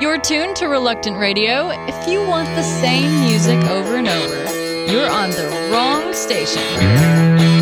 You're tuned to Reluctant Radio. If you want the same music over and over, you're on the wrong station.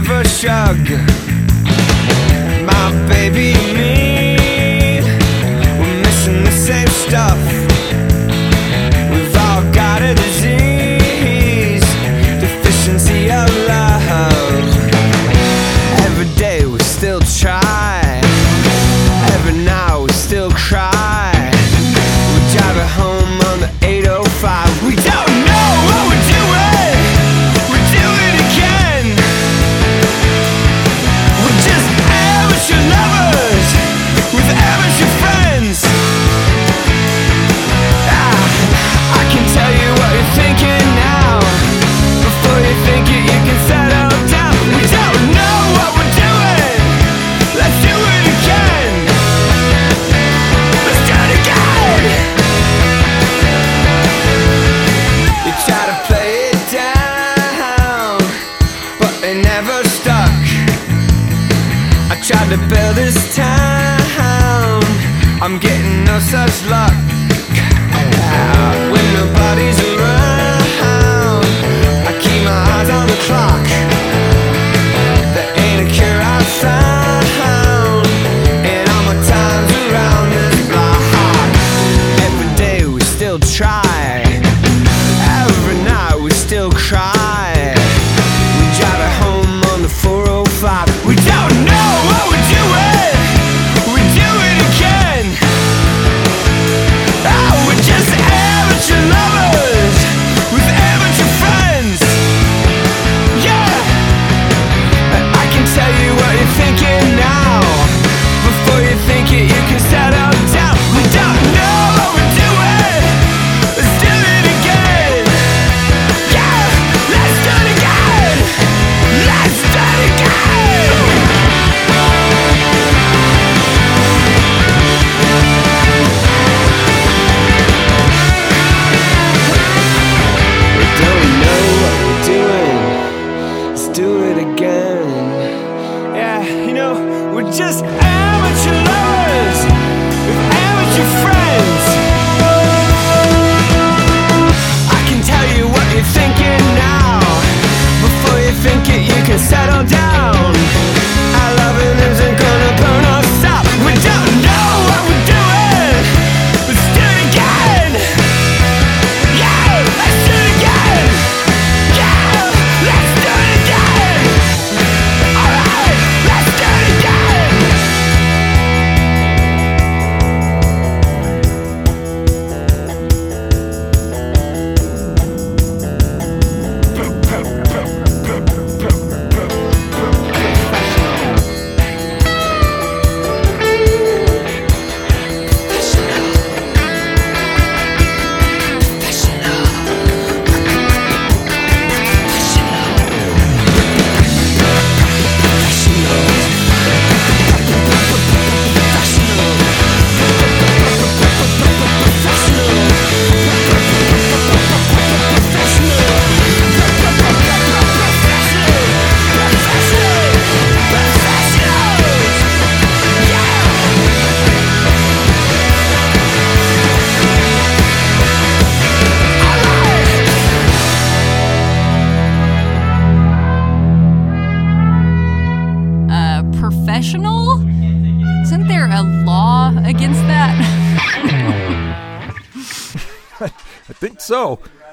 never shrug. My baby me.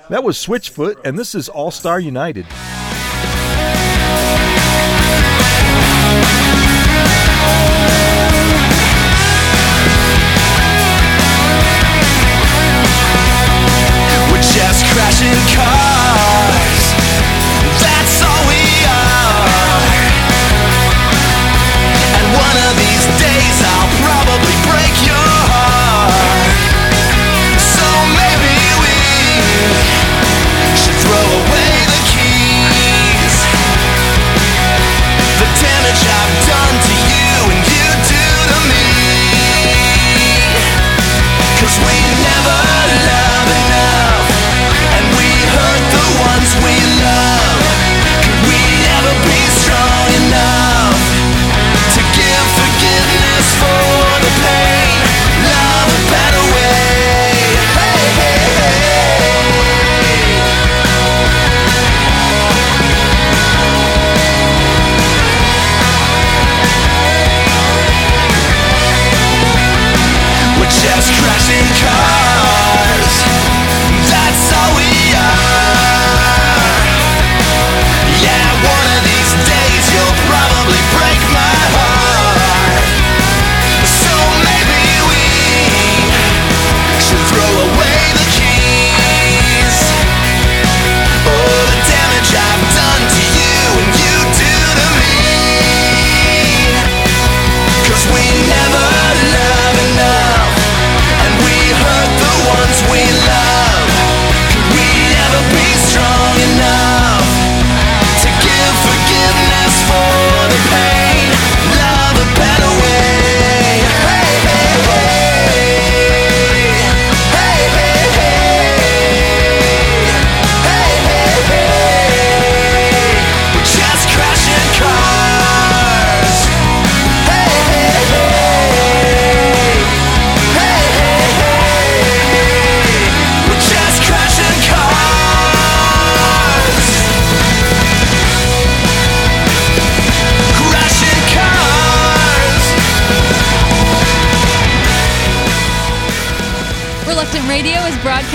That was Switchfoot, and this is All Star United.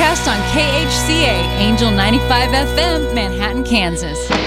Cast on KHCA, Angel 95 FM, Manhattan, Kansas.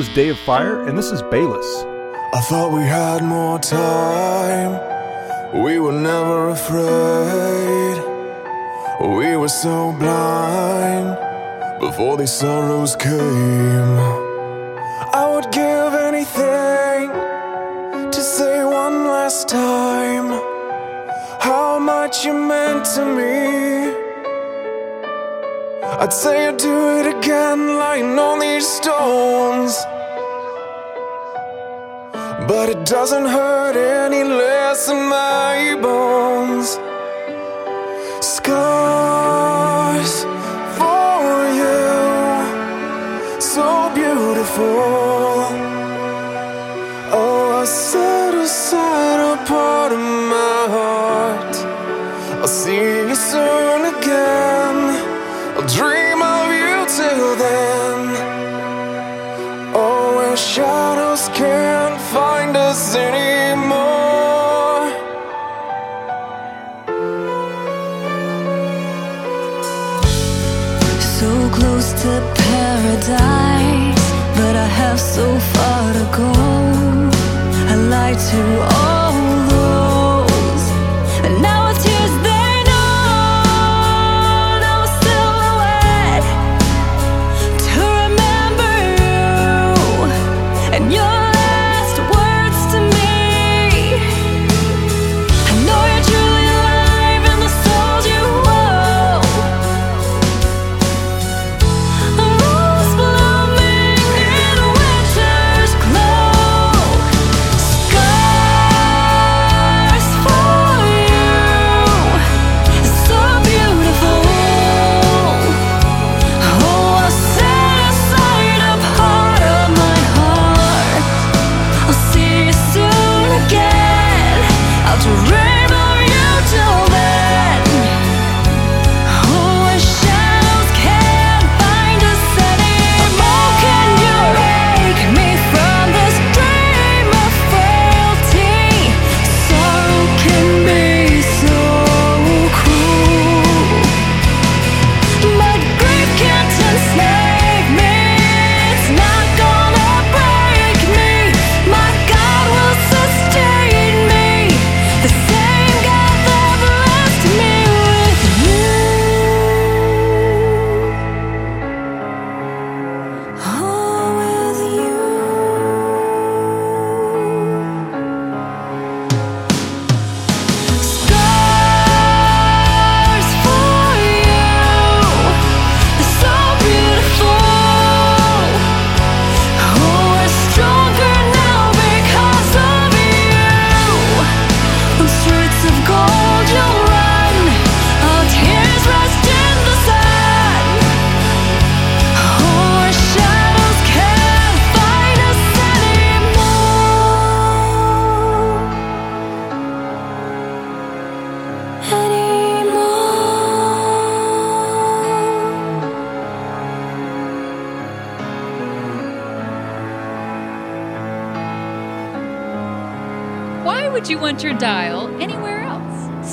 was Day of Fire, and this is Bayless. I thought we had more time. We were never afraid. We were so blind before these sorrows came. I would give anything to say one last time how much you meant to me I'd say I'd do it again, lying on these stones. But it doesn't hurt any less in my bones. Scars for you, so beautiful. Oh, I set aside a part of my heart. I'll see you soon dream.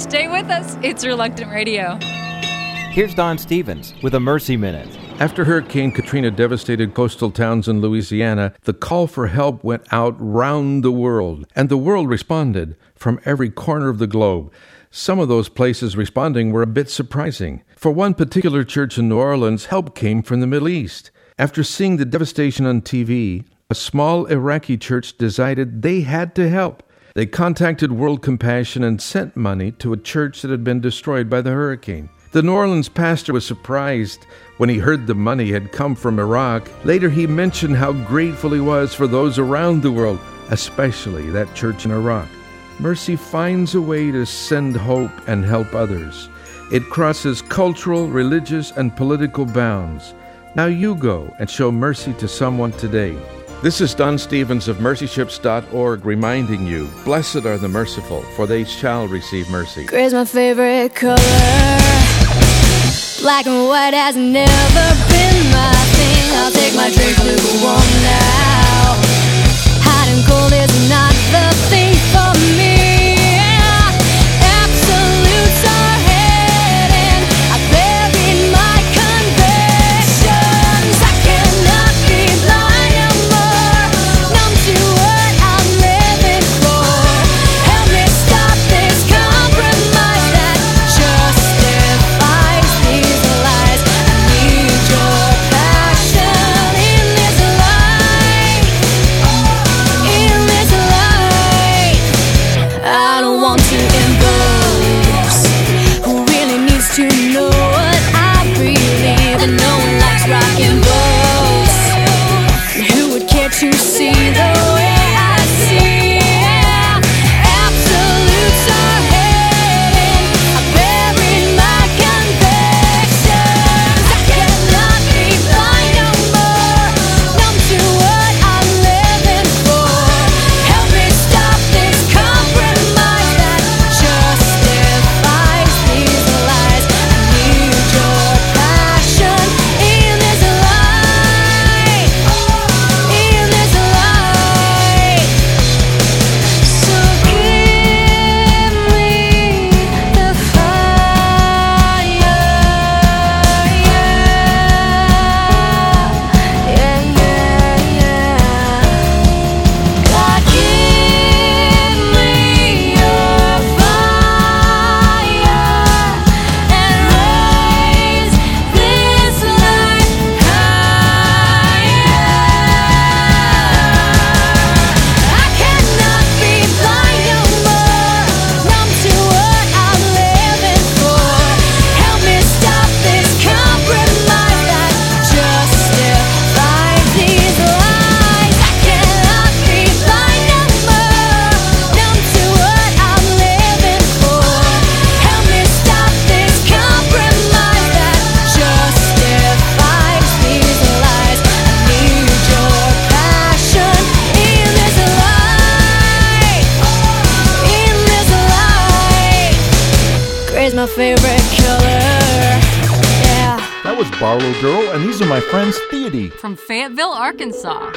Stay with us. It's Reluctant Radio. Here's Don Stephens with a Mercy Minute. After Hurricane Katrina devastated coastal towns in Louisiana, the call for help went out round the world, and the world responded from every corner of the globe. Some of those places responding were a bit surprising. For one particular church in New Orleans, help came from the Middle East. After seeing the devastation on TV, a small Iraqi church decided they had to help. They contacted World Compassion and sent money to a church that had been destroyed by the hurricane. The New Orleans pastor was surprised when he heard the money had come from Iraq. Later, he mentioned how grateful he was for those around the world, especially that church in Iraq. Mercy finds a way to send hope and help others. It crosses cultural, religious, and political bounds. Now you go and show mercy to someone today. This is Don Stephens of mercyships.org reminding you Blessed are the merciful, for they shall receive mercy. Gray's my favorite color. Black and white has never been my thing. I'll take my drink lukewarm now. Barlow Girl, and these are my friends Theody. From Fayetteville, Arkansas.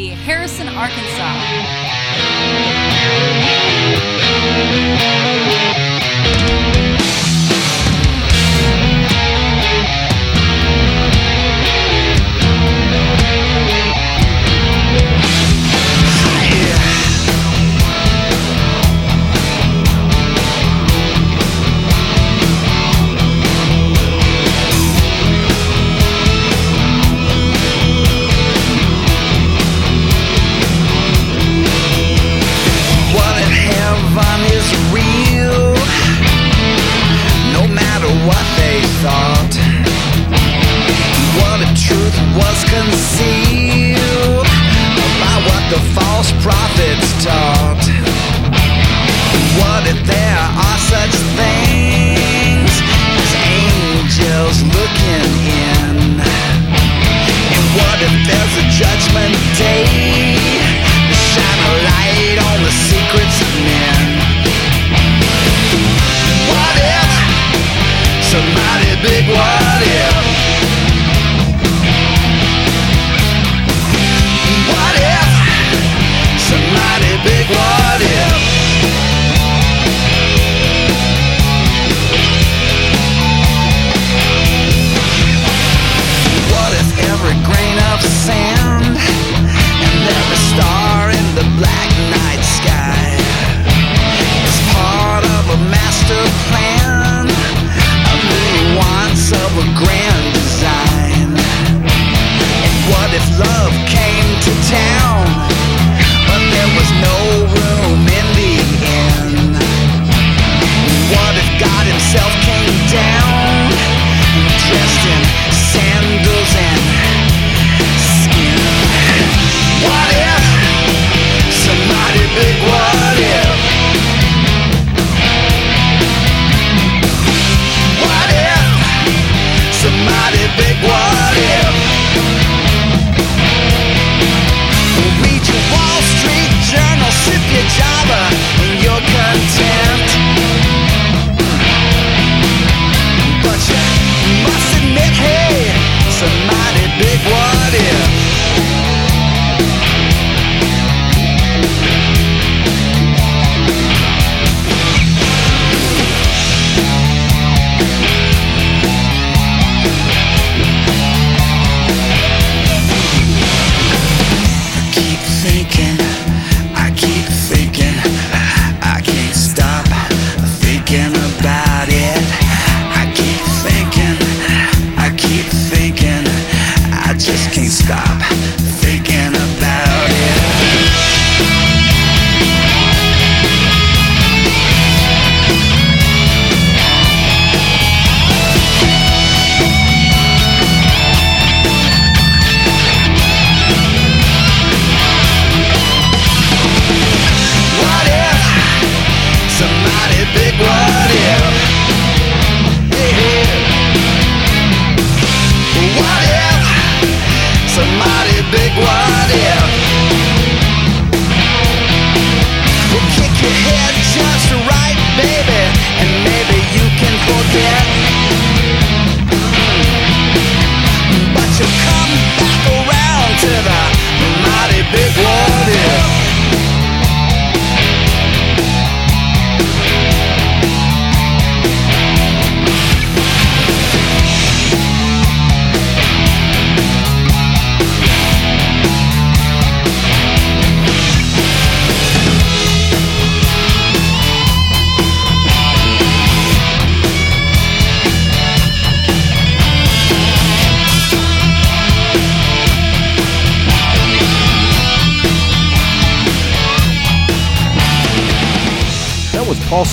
be Harrison, Arkansas.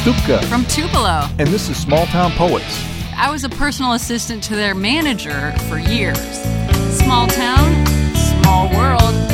Stupka. From Tupelo. And this is Small Town Poets. I was a personal assistant to their manager for years. Small town, small world.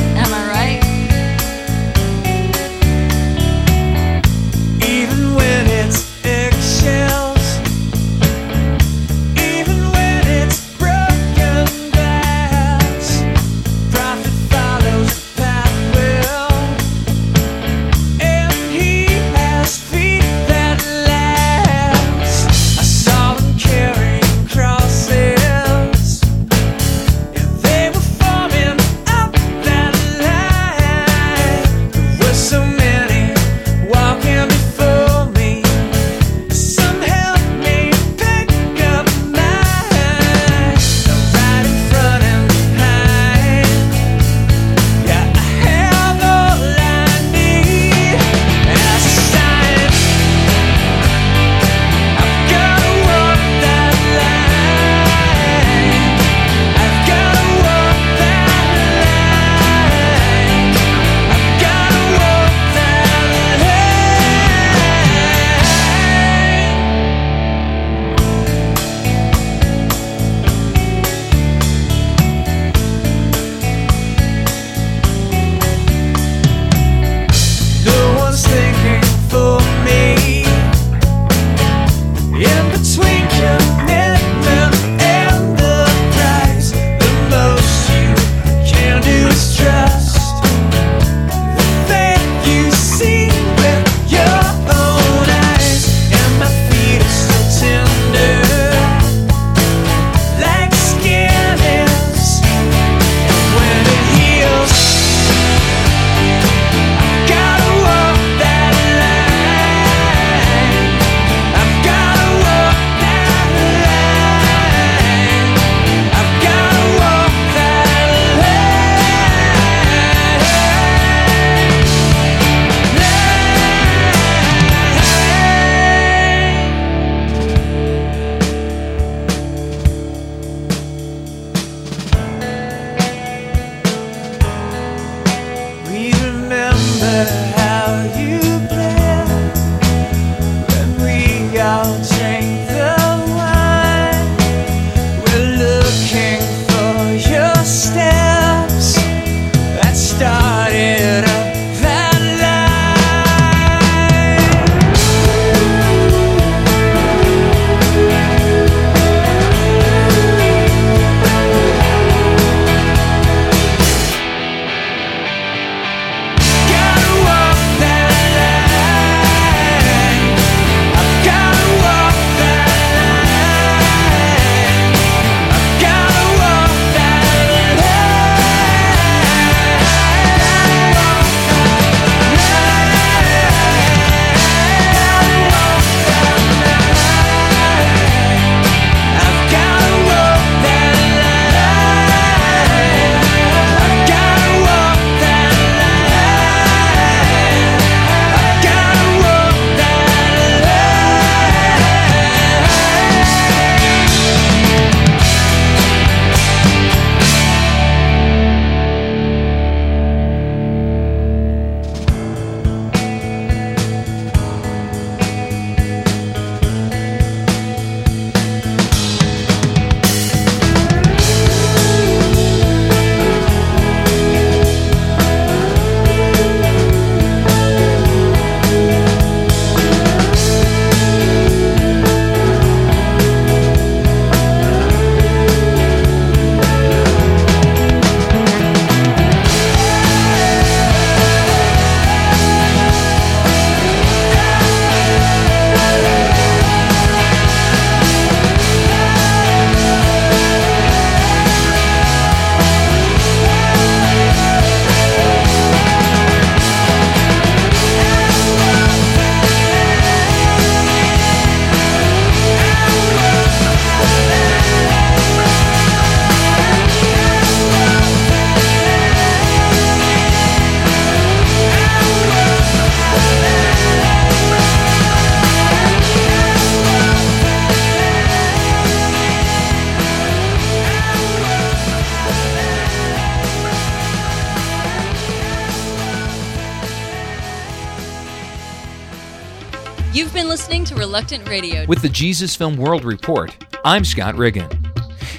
Reluctant Radio. With the Jesus Film World Report, I'm Scott Riggin.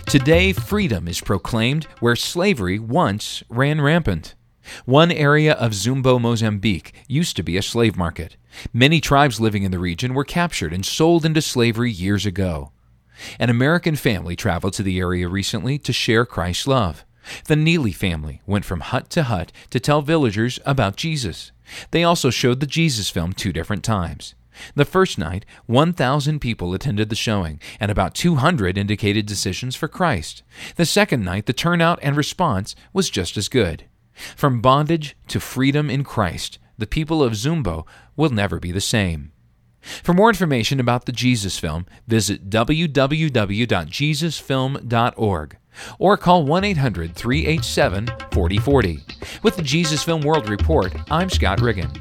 Today, freedom is proclaimed where slavery once ran rampant. One area of Zumbo, Mozambique used to be a slave market. Many tribes living in the region were captured and sold into slavery years ago. An American family traveled to the area recently to share Christ's love. The Neely family went from hut to hut to tell villagers about Jesus. They also showed the Jesus film two different times. The first night, 1,000 people attended the showing, and about 200 indicated decisions for Christ. The second night, the turnout and response was just as good. From bondage to freedom in Christ, the people of Zumbo will never be the same. For more information about the Jesus Film, visit www.jesusfilm.org or call 1 800 387 4040. With the Jesus Film World Report, I'm Scott Riggin.